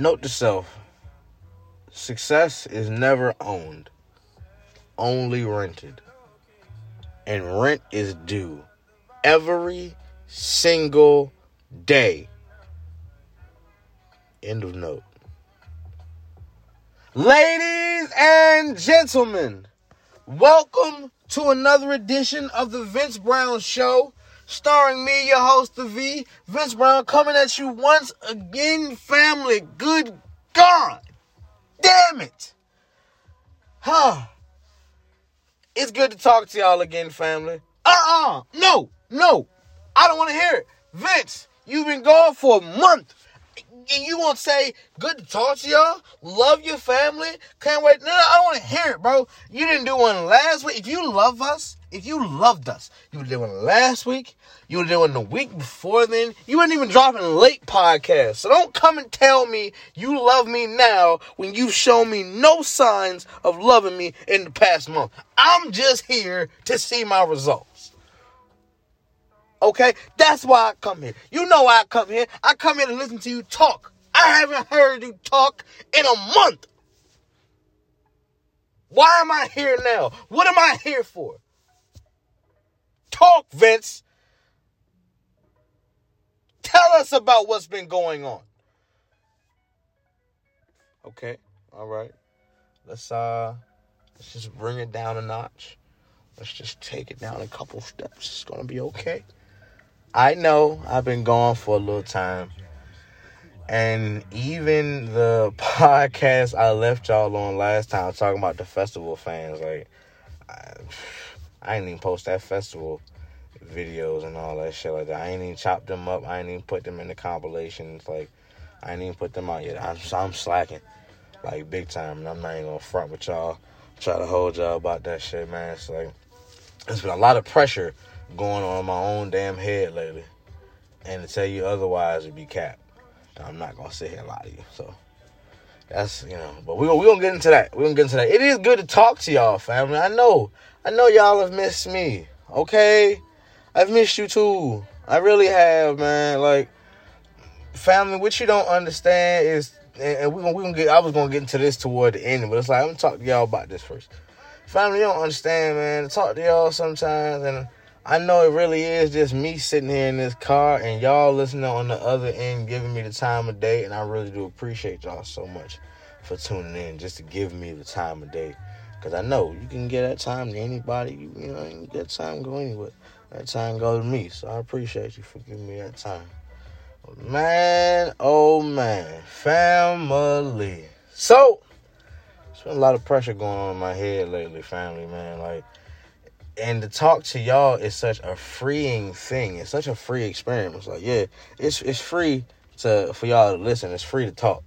Note to self success is never owned, only rented. And rent is due every single day. End of note. Ladies and gentlemen, welcome to another edition of the Vince Brown Show, starring me, your host, the V, Vince Brown, coming at you once again, family. Good God, damn it! Huh? It's good to talk to y'all again, family. Uh-uh, no, no, I don't want to hear it, Vince. You've been gone for a month and you won't say, good to talk to y'all, love your family, can't wait. No, no I don't want to hear it, bro. You didn't do one last week. If you love us, if you loved us, you would do one last week, you would do one the week before then. You weren't even dropping late podcasts. So don't come and tell me you love me now when you've shown me no signs of loving me in the past month. I'm just here to see my results. Okay? That's why I come here. You know why I come here. I come here to listen to you talk. I haven't heard you talk in a month. Why am I here now? What am I here for? Talk, Vince. Tell us about what's been going on. Okay. All right. Let's uh let's just bring it down a notch. Let's just take it down a couple steps. It's going to be okay. I know I've been gone for a little time. And even the podcast I left y'all on last time talking about the festival fans, like, I, I ain't even post that festival videos and all that shit like that. I ain't even chopped them up. I ain't even put them in the compilations. Like, I ain't even put them out yet. I'm, I'm slacking, like, big time. And I'm not even gonna front with y'all. Try to hold y'all about that shit, man. It's like, it's been a lot of pressure going on my own damn head lately. And to tell you otherwise would be cap. I'm not gonna sit here and lie to you. So that's you know, but we're we gonna get into that. We're gonna get into that. It is good to talk to y'all, family. I know. I know y'all have missed me. Okay? I've missed you too. I really have, man. Like family, what you don't understand is and we're gonna we gonna get I was gonna get into this toward the end, but it's like I'm gonna talk to y'all about this first. Family, you don't understand, man. I talk to y'all sometimes and I know it really is just me sitting here in this car and y'all listening on the other end giving me the time of day. And I really do appreciate y'all so much for tuning in just to give me the time of day. Because I know you can get that time to anybody. You, you know, that time go anywhere. That time go to me. So I appreciate you for giving me that time. Man, oh man. Family. So, there's been a lot of pressure going on in my head lately, family, man. Like, and to talk to y'all is such a freeing thing. It's such a free experience. Like, yeah, it's it's free to for y'all to listen. It's free to talk,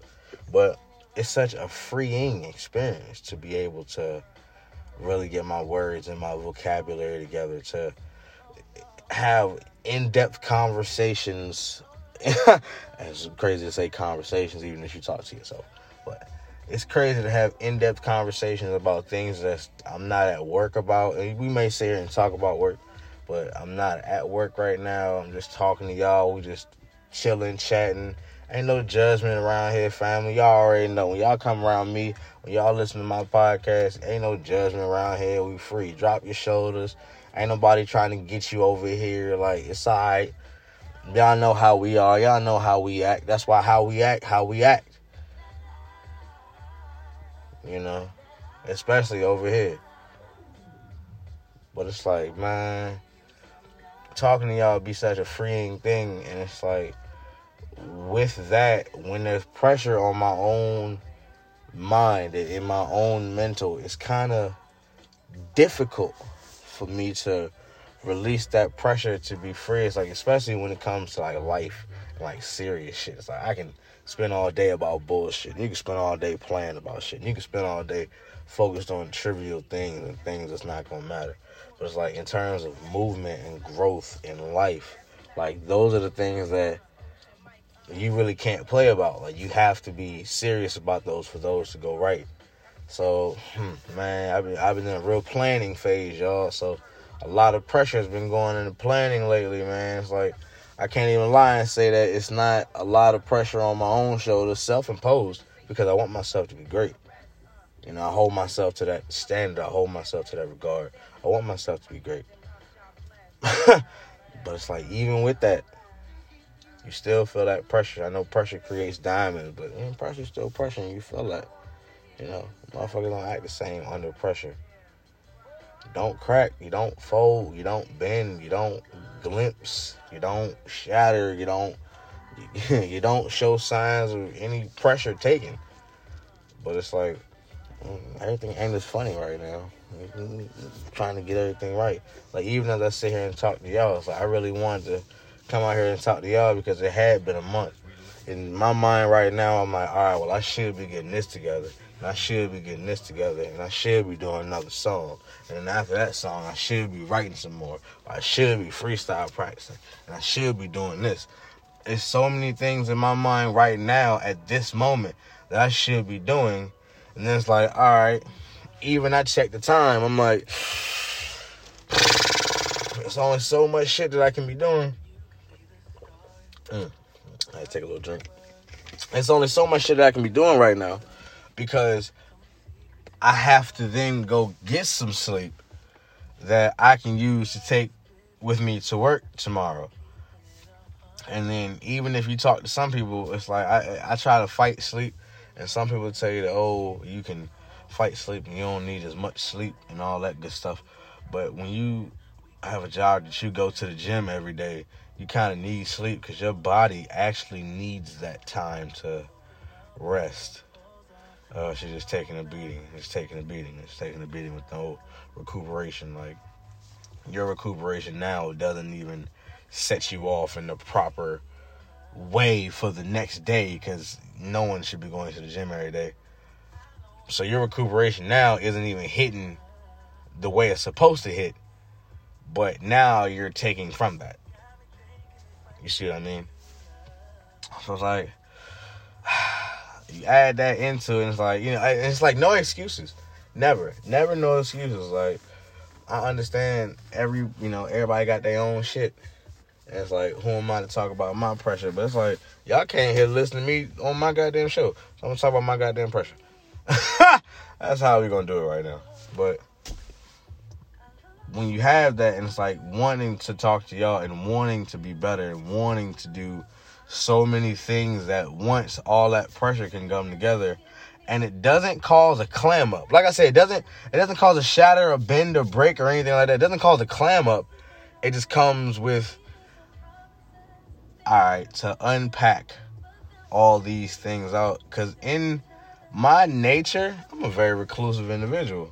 but it's such a freeing experience to be able to really get my words and my vocabulary together to have in-depth conversations. it's crazy to say conversations, even if you talk to yourself, but it's crazy to have in-depth conversations about things that I'm not at work about. And We may sit here and talk about work, but I'm not at work right now. I'm just talking to y'all. We just chilling, chatting. Ain't no judgment around here, family. Y'all already know. When y'all come around me, when y'all listen to my podcast, ain't no judgment around here. We free. Drop your shoulders. Ain't nobody trying to get you over here. Like, it's alright. Y'all know how we are. Y'all know how we act. That's why how we act, how we act you know, especially over here. But it's like, man, talking to y'all be such a freeing thing, and it's like, with that, when there's pressure on my own mind and in my own mental, it's kind of difficult for me to release that pressure to be free. It's like, especially when it comes to like life, like serious shit. It's like I can spend all day about bullshit. You can spend all day playing about shit. You can spend all day focused on trivial things and things that's not gonna matter. But it's like in terms of movement and growth in life, like those are the things that you really can't play about. Like you have to be serious about those for those to go right. So, hmm, man, I've been I've been in a real planning phase, y'all. So, a lot of pressure has been going into planning lately, man. It's like I can't even lie and say that it's not a lot of pressure on my own shoulders, self imposed, because I want myself to be great. You know, I hold myself to that standard. I hold myself to that regard. I want myself to be great. but it's like even with that, you still feel that pressure. I know pressure creates diamonds, but you know, pressure still pressure, and you feel that. You know, motherfuckers don't act the same under pressure. Don't crack, you don't fold, you don't bend, you don't glimpse, you don't shatter, you don't you don't show signs of any pressure taken. But it's like mm, everything ain't as funny right now. trying to get everything right. Like even as I sit here and talk to y'all, it's like I really wanted to come out here and talk to y'all because it had been a month. In my mind right now, I'm like, all right, well I should be getting this together. And I should be getting this together, and I should be doing another song. And then after that song, I should be writing some more. I should be freestyle practicing, and I should be doing this. There's so many things in my mind right now at this moment that I should be doing. And then it's like, all right, even I check the time, I'm like, there's only so much shit that I can be doing. Mm. I take a little drink. It's only so much shit that I can be doing right now because I have to then go get some sleep that I can use to take with me to work tomorrow. And then even if you talk to some people, it's like I I try to fight sleep, and some people tell you that oh you can fight sleep and you don't need as much sleep and all that good stuff. But when you have a job that you go to the gym every day, you kind of need sleep because your body actually needs that time to rest. Uh, she's just taking a beating. It's taking a beating. It's taking a beating with no recuperation. Like your recuperation now doesn't even set you off in the proper way for the next day because no one should be going to the gym every day. So your recuperation now isn't even hitting the way it's supposed to hit, but now you're taking from that. You see what I mean? So it's like you add that into it, and it's like you know, it's like no excuses. Never, never no excuses. Like I understand every, you know, everybody got their own shit. And it's like, who am I to talk about my pressure? But it's like, y'all can't hear listen to me on my goddamn show. So I'm gonna talk about my goddamn pressure. That's how we gonna do it right now. But when you have that and it's like wanting to talk to y'all and wanting to be better and wanting to do so many things that once all that pressure can come together and it doesn't cause a clam up. Like I said, it doesn't it doesn't cause a shatter, a bend, or break, or anything like that. It doesn't cause a clam up. It just comes with all right to unpack all these things out. Cause in my nature, I'm a very reclusive individual.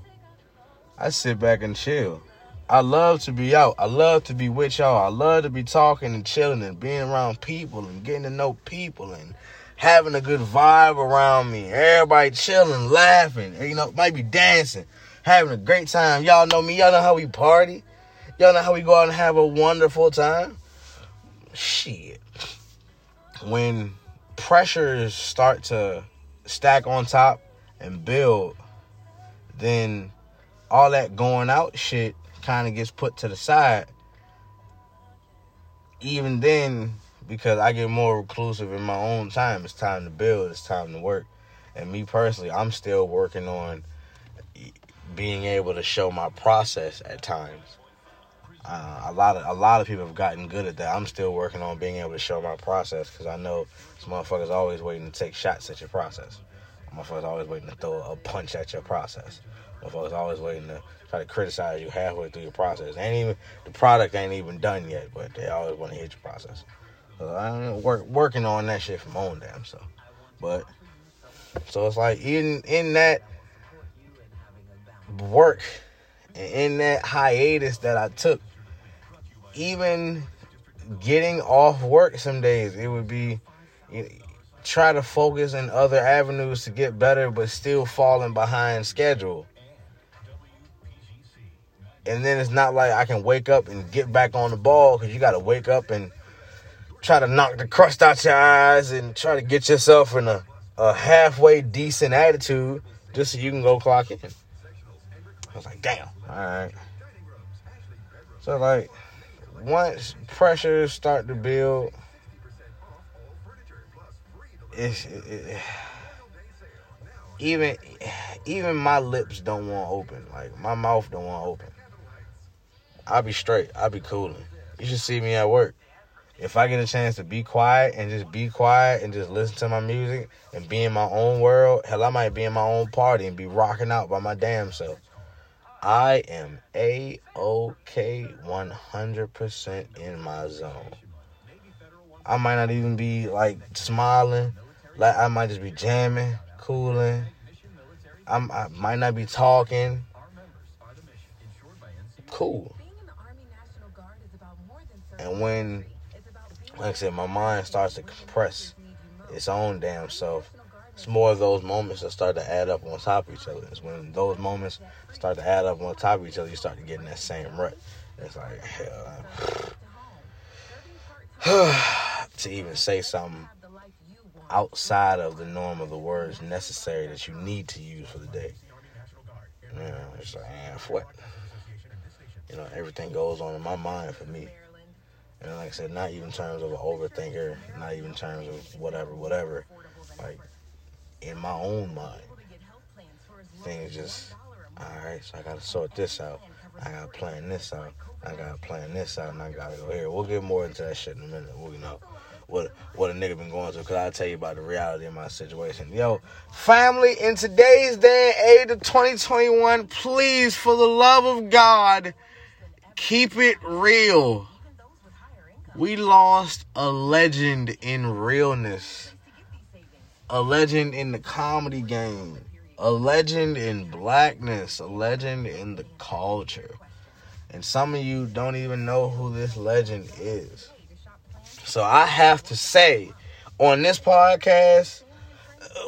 I sit back and chill. I love to be out. I love to be with y'all. I love to be talking and chilling and being around people and getting to know people and having a good vibe around me. Everybody chilling, laughing, you know, might be dancing, having a great time. Y'all know me. Y'all know how we party. Y'all know how we go out and have a wonderful time. Shit. When pressures start to stack on top and build, then all that going out shit kind of gets put to the side. Even then, because I get more reclusive in my own time. It's time to build. It's time to work. And me personally, I'm still working on being able to show my process at times. Uh, a lot of a lot of people have gotten good at that. I'm still working on being able to show my process because I know some motherfuckers always waiting to take shots at your process. Motherfuckers always waiting to throw a punch at your process. Motherfuckers always waiting to try to criticize you halfway through your process. Ain't even the product ain't even done yet, but they always want to hit your process. So I'm work, working on that shit from on damn so. But so it's like in in that work and in that hiatus that I took, even getting off work some days, it would be try to focus in other avenues to get better, but still falling behind schedule. And then it's not like I can wake up and get back on the ball because you got to wake up and try to knock the crust out your eyes and try to get yourself in a, a halfway decent attitude just so you can go clock in. I was like, damn, all right. So like, once pressures start to build, it's it, even even my lips don't want to open. Like my mouth don't want to open. I'll be straight. I'll be cooling. You should see me at work. If I get a chance to be quiet and just be quiet and just listen to my music and be in my own world, hell, I might be in my own party and be rocking out by my damn self. I am a okay 100% in my zone. I might not even be like smiling, like I might just be jamming, cooling. I'm, I might not be talking. Cool. And when, like I said, my mind starts to compress its own damn self, it's more of those moments that start to add up on top of each other. It's when those moments start to add up on top of each other, you start to get in that same rut. It's like, hell. to even say something outside of the norm of the words necessary that you need to use for the day. You know, it's like, man, what? You know, everything goes on in my mind for me. And like I said, not even in terms of an overthinker, not even in terms of whatever, whatever. Like, in my own mind, things just, all right, so I got to sort this out. I got to plan this out. I got to plan this out, and I got to go here. We'll get more into that shit in a minute. We'll, you know what what a nigga been going through. Cause I'll tell you about the reality of my situation. Yo, family, in today's day and age of 2021, please, for the love of God, keep it real. We lost a legend in realness, a legend in the comedy game, a legend in blackness, a legend in the culture. And some of you don't even know who this legend is. So I have to say on this podcast,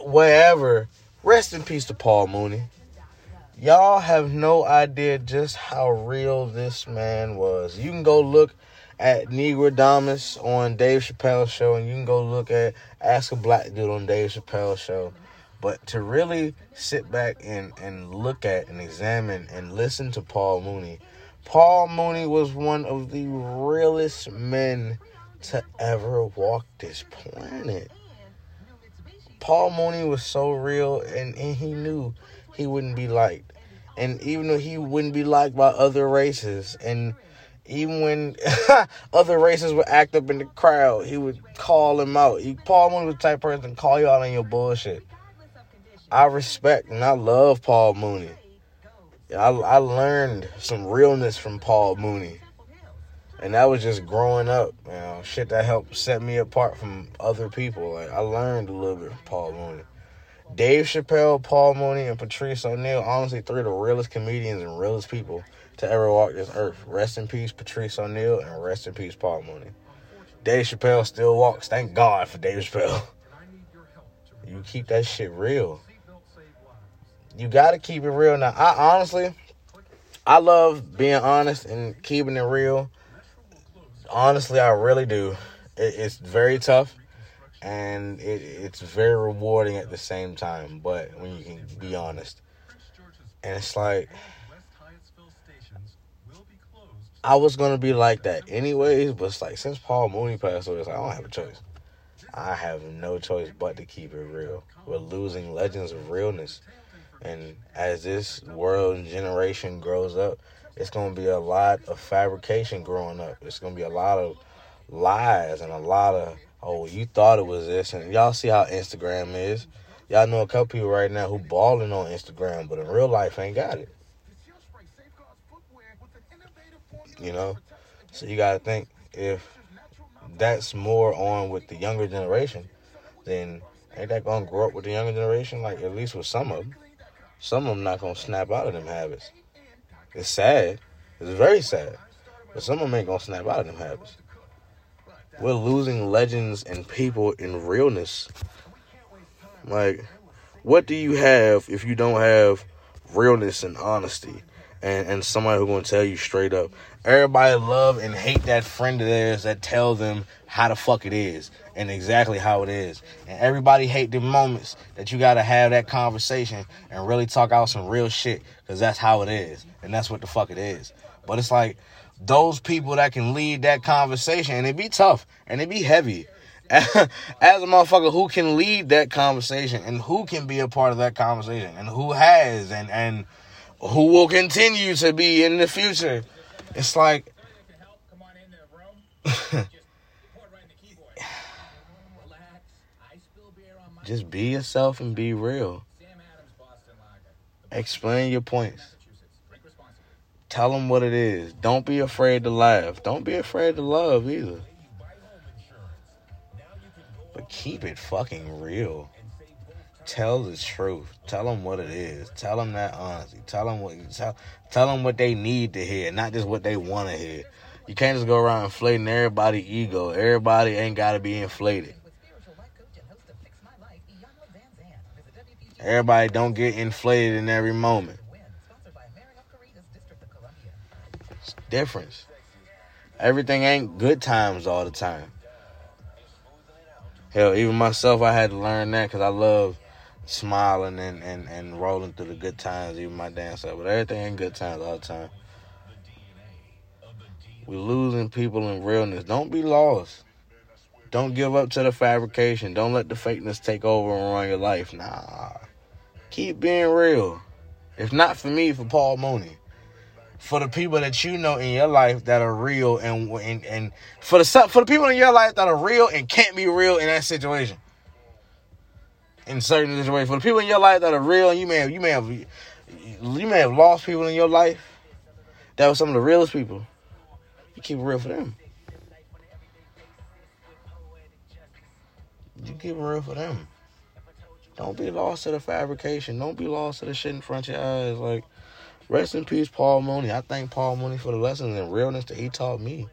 wherever, rest in peace to Paul Mooney. Y'all have no idea just how real this man was. You can go look at Negrodamus on Dave Chappelle's show, and you can go look at Ask a Black Dude on Dave Chappelle's show. But to really sit back and, and look at and examine and listen to Paul Mooney, Paul Mooney was one of the realest men to ever walk this planet. Paul Mooney was so real and, and he knew he wouldn't be liked. And even though he wouldn't be liked by other races, and even when other races would act up in the crowd, he would call them out. He, Paul Mooney was the type person call you out on your bullshit. I respect and I love Paul Mooney. I, I learned some realness from Paul Mooney. And that was just growing up, you know, shit that helped set me apart from other people. Like I learned a little bit from Paul Mooney. Dave Chappelle, Paul Mooney, and Patrice O'Neal honestly, three of the realest comedians and realest people to ever walk this earth. Rest in peace, Patrice O'Neal, and rest in peace, Paul Mooney. Dave Chappelle still walks. Thank God for Dave Chappelle. You keep that shit real. You gotta keep it real. Now, I honestly, I love being honest and keeping it real honestly, I really do. It, it's very tough, and it, it's very rewarding at the same time. But when you can be honest, and it's like I was gonna be like that anyways, but it's like since Paul Mooney passed away, it's like I don't have a choice. I have no choice but to keep it real. We're losing legends of realness. And as this world and generation grows up, it's to be a lot of fabrication growing up. It's to be a lot of lies and a lot of, oh, you thought it was this. And y'all see how Instagram is. Y'all know a couple people right now who balling on Instagram, but in real life ain't got it. You know? So you got to think if that's more on with the younger generation, then ain't that going to grow up with the younger generation? Like, at least with some of them. Some of them not going to snap out of them habits. It's sad. It's very sad. But some of them ain't gonna snap out of them habits. We're losing legends and people in realness. Like, what do you have if you don't have realness and honesty? And, and somebody who gonna tell you straight up. Everybody love and hate that friend of theirs that tell them how the fuck it is and exactly how it is. And everybody hate the moments that you gotta have that conversation and really talk out some real shit because that's how it is and that's what the fuck it is. But it's like those people that can lead that conversation, and it be tough and it be heavy. As a motherfucker who can lead that conversation and who can be a part of that conversation and who has and and who will continue to be in the future. It's like just be yourself and be real. Explain your points. Tell them what it is. Don't be afraid to laugh. Don't be afraid to love either. But keep it fucking real. Tell the truth. Tell them what it is. Tell them that honesty. Tell them what tell, tell them what they need to hear, not just what they want to hear. You can't just go around inflating everybody's ego. Everybody ain't got to be inflated. Everybody don't get inflated in every moment. It's difference. Everything ain't good times all the time. Hell, even myself, I had to learn that because I love smiling and, and, and rolling through the good times, even my damn self. But everything ain't good times all the time. We're losing people in realness. Don't be lost. Don't give up to the fabrication. Don't let the fakeness take over and run your life. Nah. Keep being real. If not for me, for Paul Mooney. For the people that you know in your life that are real and and, and for the for the people in your life that are real and can't be real in that situation. In certain situations. For the people in your life that are real you may have you may have you may have lost people in your life. That was some of the realest people. You keep it real for them. You keep it real for them. Don't be lost to the fabrication. Don't be lost to the shit in front of your eyes. Like, rest in peace, Paul Mooney. I thank Paul Mooney for the lessons and realness that he taught me.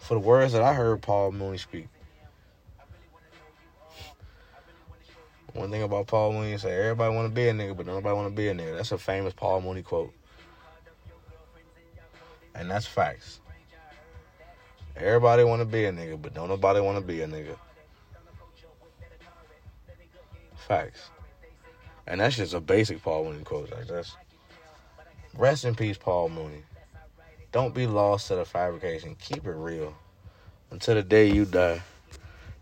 For the words that I heard Paul Mooney speak. One thing about Paul Mooney is say everybody want to be a nigga, but nobody want to be a nigga. That's a famous Paul Mooney quote. And that's facts. Everybody want to be a nigga, but don't nobody want to be a nigga. Facts. And that's just a basic Paul Mooney quote. Like that's rest in peace, Paul Mooney. Don't be lost to the fabrication. Keep it real. Until the day you die.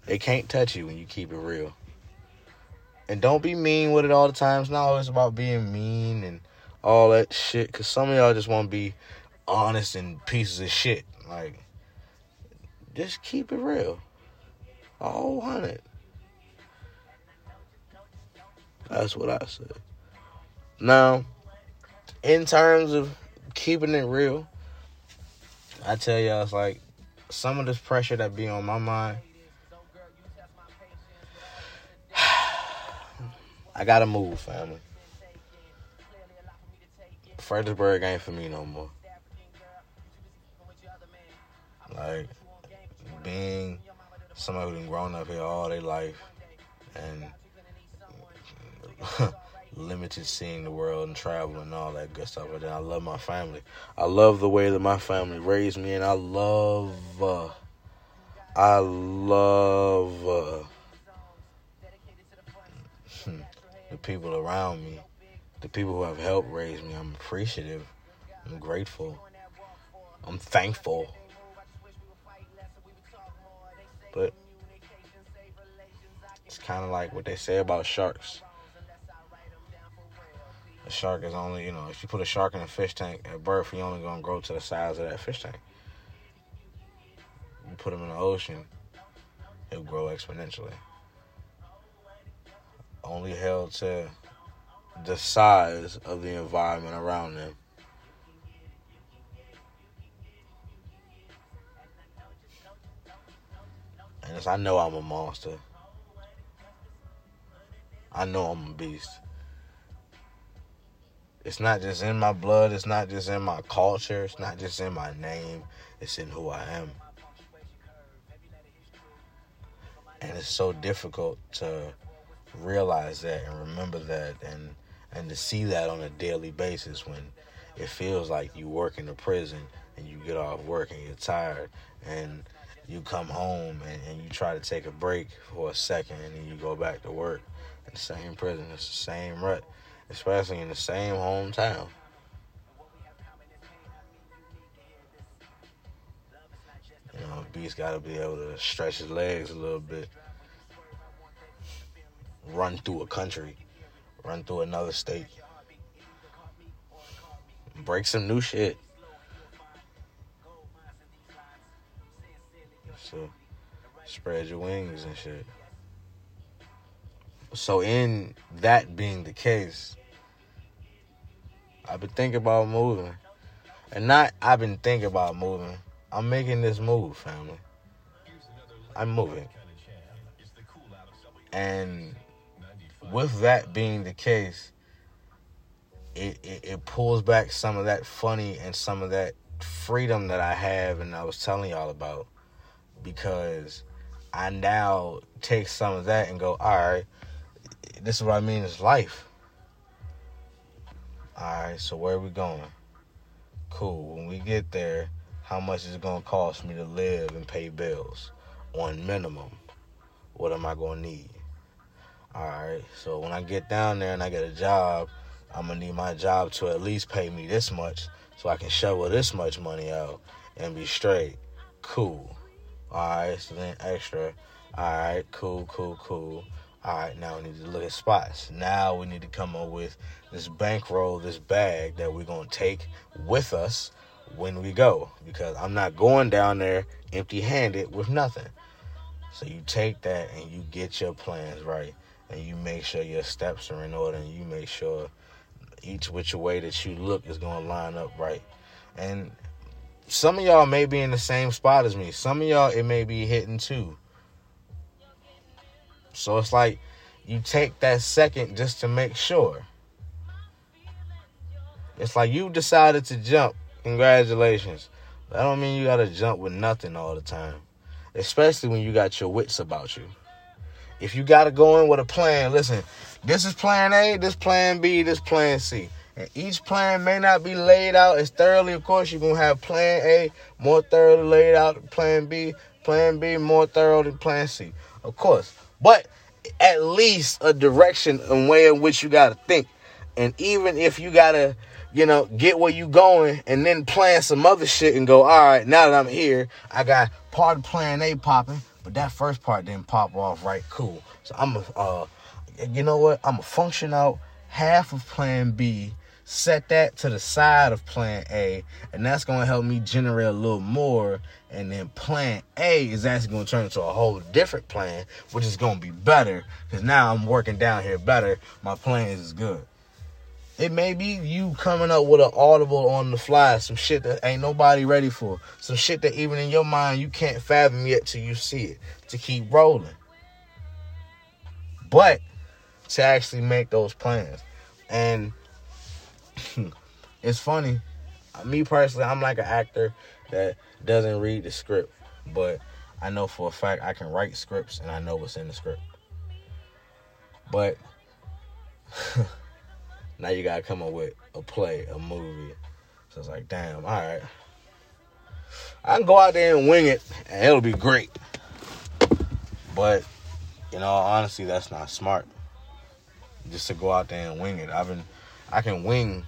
They can't touch you when you keep it real. And don't be mean with it all the time. It's not always about being mean and all that shit. Cause some of y'all just want to be honest and pieces of shit. Like, just keep it real. A whole hundred. That's what I said. Now, in terms of keeping it real, I tell y'all it's like some of this pressure that be on my mind. I gotta move, family. Fredericksburg ain't for me no more. Like being somebody who's grown up here all their life and limited seeing the world and travel and all that good stuff. But then I love my family. I love the way that my family raised me, and I love, uh, I love uh, the people around me, the people who have helped raise me. I'm appreciative. I'm grateful. I'm thankful. But it's kind of like what they say about sharks a shark is only, you know, if you put a shark in a fish tank at birth, he only gonna grow to the size of that fish tank. You put him in the ocean, it'll grow exponentially. Only held to the size of the environment around them. And I know I'm a monster. I know I'm a beast. It's not just in my blood, it's not just in my culture, it's not just in my name, it's in who I am. And it's so difficult to realize that and remember that and and to see that on a daily basis when it feels like you work in a prison and you get off work and you're tired and you come home and, and you try to take a break for a second and then you go back to work in the same prison. It's the same rut especially in the same hometown. You know, Beast got to be able to stretch his legs a little bit, run through a country, run through another state, break some new shit. So spread your wings and shit. So in that being the case, I've been thinking about moving. And not I've been thinking about moving. I'm making this move, family. I'm moving. And with that being the case, it, it, it pulls back some of that funny and some of that freedom that I have and I was telling y'all about because I now take some of that and go, all right, this is what I mean is life. All right, so where are we going? Cool. When we get there, how much is it going to cost me to live and pay bills on minimum? What am I going to need? All right, so when I get down there and I get a job, I'm to need my job to at least pay me this much so I can shovel this much money out and be straight. Cool. All right, so then extra. All right, cool, cool, cool. All right, now we need to look at spots. Now we need to come up with this bankroll, this bag that we're to take with us when we go. Because I'm not going down there empty handed with nothing. So you take that and you get your plans right. And you make sure your steps are in order and you make sure each which way that you look is going to line up right. And some of y'all may be in the same spot as me. Some of y'all, it may be hitting too. So it's like you take that second just to make sure. It's like you decided to jump. Congratulations. That don't mean you gotta jump with nothing all the time. Especially when you got your wits about you. If you gotta go in with a plan, listen, this is plan A, this plan B, this plan C. And each plan may not be laid out as thoroughly. Of course, you're gonna have plan A more thoroughly laid out than plan B, plan B more thorough than plan C. Of course but at least a direction and way in which you got to think. And even if you got to, you know, get where you going and then plan some other shit and go, all right, now that I'm here, I got part of plan A popping, but that first part didn't pop off right. Cool. So I'm a, uh, you know what? I'm a function out half of plan B set that to the side of plan A, and that's to help me generate a little more. And then plan A is actually to turn into a whole different plan, which is to be better because now I'm working down here better. My plan is good. It may be you coming up with an audible on the fly, some shit that ain't nobody ready for, some shit that even in your mind you can't fathom yet till you see it, to keep rolling. But to actually make those plans. And it's funny. Me personally, I'm like an actor that doesn't read the script, but I know for a fact I can write scripts and I know what's in the script. But now you gotta come up with a play, a movie. So it's like, damn, all right. I can go out there and wing it, and it'll be great. But, you know, honestly, that's not smart. Just to go out there and wing it. I've been, I can wing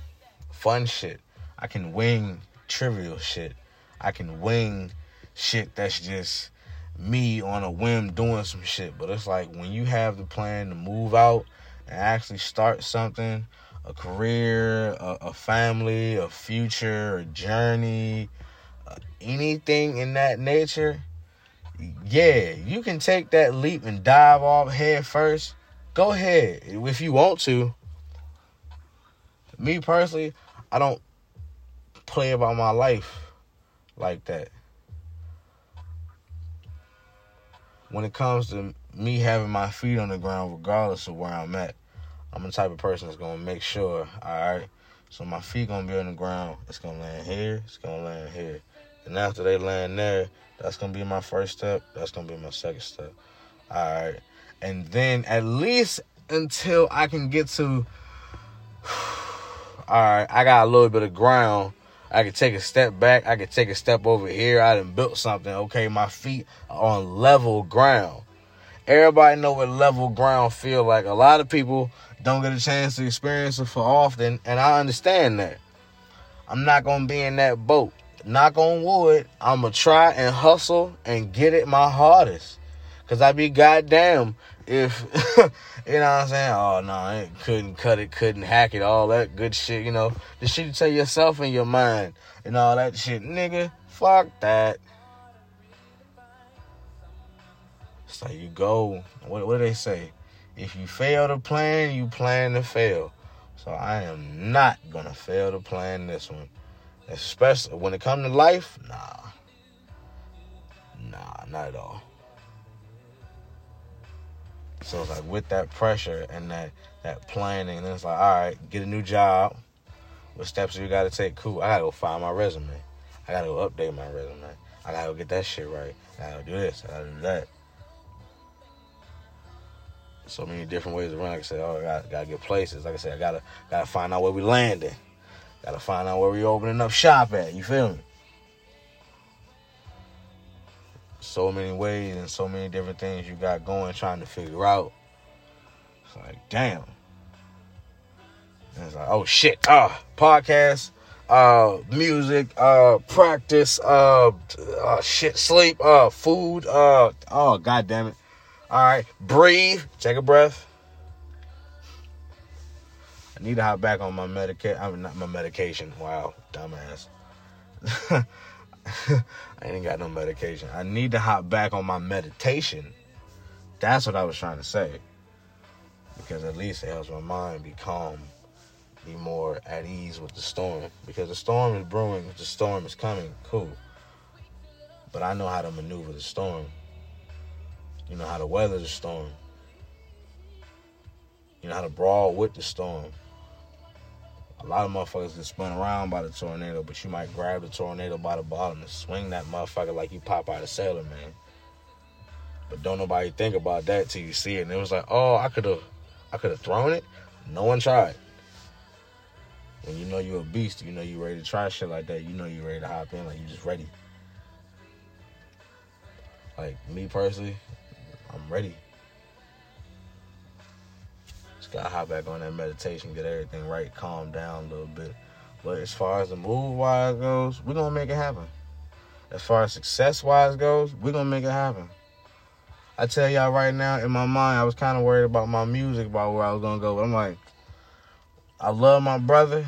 fun shit. I can wing trivial shit. I can wing shit that's just me on a whim doing some shit. But it's like when you have the plan to move out and actually start something, a career, a, a family, a future, a journey, uh, anything in that nature, yeah, you can take that leap and dive off head first. Go ahead if you want to. Me personally, I don't play about my life like that. When it comes to me having my feet on the ground, regardless of where I'm at, I'm the type of person that's gonna make sure, all right. So my feet gonna be on the ground. It's gonna land here. It's gonna land here. And after they land there, that's gonna be my first step. That's gonna be my second step. All right. And then at least until I can get to all right, I got a little bit of ground. I can take a step back. I can take a step over here. I done built something. Okay, my feet are on level ground. Everybody know what level ground feel like. A lot of people don't get a chance to experience it for often, and I understand that. I'm not gonna be in that boat. knock on wood, I'ma try and hustle and get it my hardest. Cause I be goddamn if you know what I'm saying. Oh no, it couldn't cut it, couldn't hack it, all that good shit. You know the shit you tell yourself in your mind and all that shit, nigga. Fuck that. Like you go. What what do they say? If you fail to plan, you plan to fail. So I am not gonna fail to plan this one. Especially when it comes to life, nah. Nah, not at all. So it's like with that pressure and that that planning, and it's like, all right, get a new job. What steps do you gotta take? Cool. I gotta go find my resume. I gotta go update my resume. I gotta go get that shit right. I gotta do this. I gotta do that so many different ways run. Like I said, oh, I gotta, gotta get places. Like I said, I gotta gotta find out where we landing. Gotta find out where we opening up shop at. You feel me? So many ways and so many different things you got going, trying to figure out. It's like, damn. And it's like, oh shit. Ah, uh, podcast, uh, music, uh, practice, uh, uh, shit, sleep, uh, food, uh, oh god damn it. All right, breathe. Take a breath. I need to hop back on my medication. I mean, not my medication. Wow, dumbass. I ain't got no medication. I need to hop back on my meditation. That's what I was trying to say. Because at least it helps my mind be calm, be more at ease with the storm. Because the storm is brewing, the storm is coming, cool. But I know how to maneuver the storm. You know how to weather the storm. You know how to brawl with the storm. A lot of motherfuckers get spun around by the tornado, but you might grab the tornado by the bottom and swing that motherfucker like you pop out of Sailor Man. But don't nobody think about that till you see it. And it was like, oh, I could have, I could have thrown it. No one tried. When you know you're a beast, you know you ready to try shit like that. You know you ready to hop in, like you just ready. Like me personally, I'm ready. Just gotta hop back on that meditation, get everything right, calm down a little bit. But as far as the move wise goes, we're gonna make it happen. As far as success wise goes, we're gonna make it happen. I tell y'all right now, in my mind, I was kind of worried about my music, about where I was gonna go. But I'm like, I love my brother,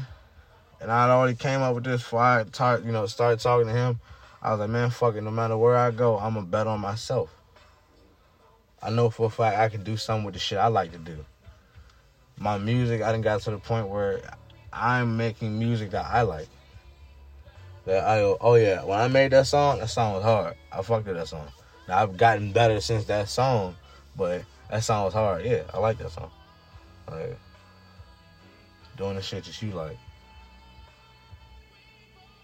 and I'd already came up with this before I talk, you know, started talking to him. I was like, man, fuck it, no matter where I go, I'm gonna bet on myself. I know for a fact I can do something with the shit I like to do. My music, I didn't got to the point where I'm making music that I like. That I oh yeah, when I made that song, that song was hard. I fucked with that song. Now I've gotten better since that song, but that song was hard. Yeah, I like that song. Like doing the shit that you like.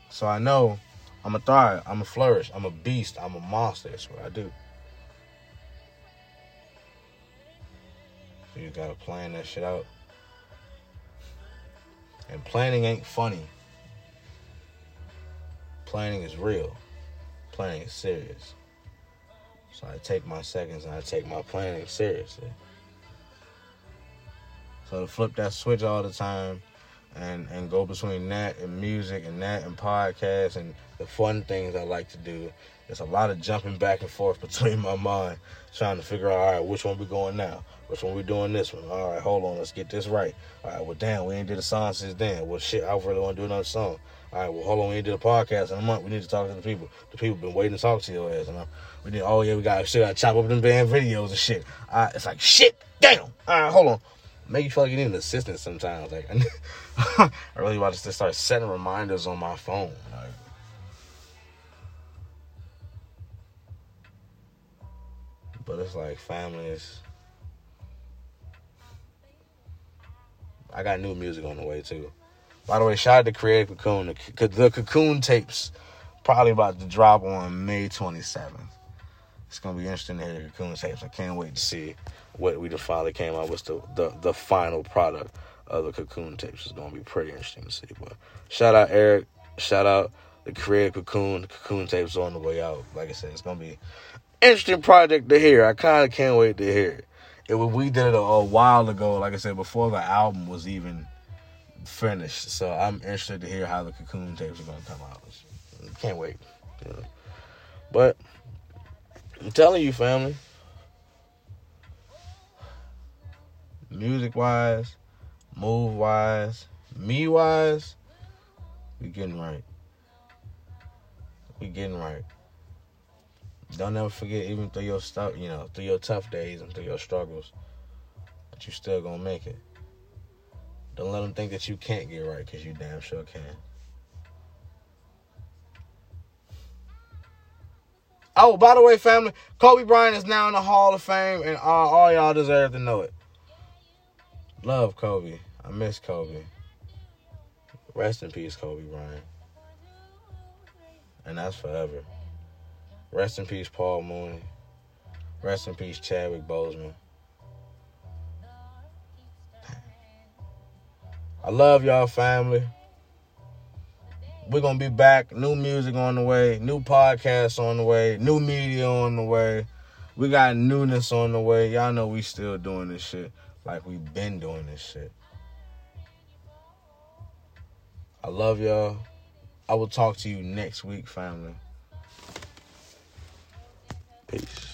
So I know I'm a thrive, I'm a flourish, I'm a beast, I'm a monster. That's what I do. You gotta plan that shit out. And planning ain't funny. Planning is real. Planning is serious. So I take my seconds and I take my planning seriously. So to flip that switch all the time and and go between that and music and that and podcasts and the fun things I like to do. There's a lot of jumping back and forth between my mind, trying to figure out, all right, which one we going now? Which one we doing this one? All right, hold on, let's get this right. All right, well, damn, we ain't did a song since then. Well, shit, I really want to do another song. All right, well, hold on, we ain't did a podcast in a month. We need to talk to the people. The people been waiting to talk to your ass. Know? We need, oh yeah, we got shit. I chop up them band videos and shit. All right, it's like shit, damn. All right, hold on. Make you feel like you need an assistant sometimes. Like I really want to start setting reminders on my phone. Like, but it's like families I got new music on the way too. By the way, shout out to Creative Cocoon. The, the Cocoon tapes probably about to drop on May 27th. It's gonna be interesting to hear the Cocoon tapes. I can't wait to see what we finally came out with the, the the final product of the Cocoon tapes. It's gonna be pretty interesting to see. But shout out Eric. Shout out the Creative Cocoon. The Cocoon tapes on the way out. Like I said, it's gonna be interesting project to hear. I kind of can't wait to hear it it we did it a, a, while ago. Like I said, before the album was even finished. So I'm interested to hear how the Cocoon tapes are gonna come out. can't wait. Know? But I'm telling you, family. Music wise, move wise, me wise, we getting right. We getting right. Don't ever forget, even through your stuff, you know, through your tough days and through your struggles, that you still gonna make it. Don't let them think that you can't get right, cause you damn sure can. Oh, by the way, family, Kobe Bryant is now in the Hall of Fame, and all, all y'all deserve to know it. Love Kobe. I miss Kobe. Rest in peace, Kobe Bryant. And that's forever. Rest in peace, Paul Mooney. Rest in peace, Chadwick Boseman. I love y'all, family. We're gonna be back. New music on the way, new podcasts on the way, new media on the way. We got newness on the way. Y'all know we still doing this shit like we've been doing this shit. I love y'all. I will talk to you next week, family. Peace.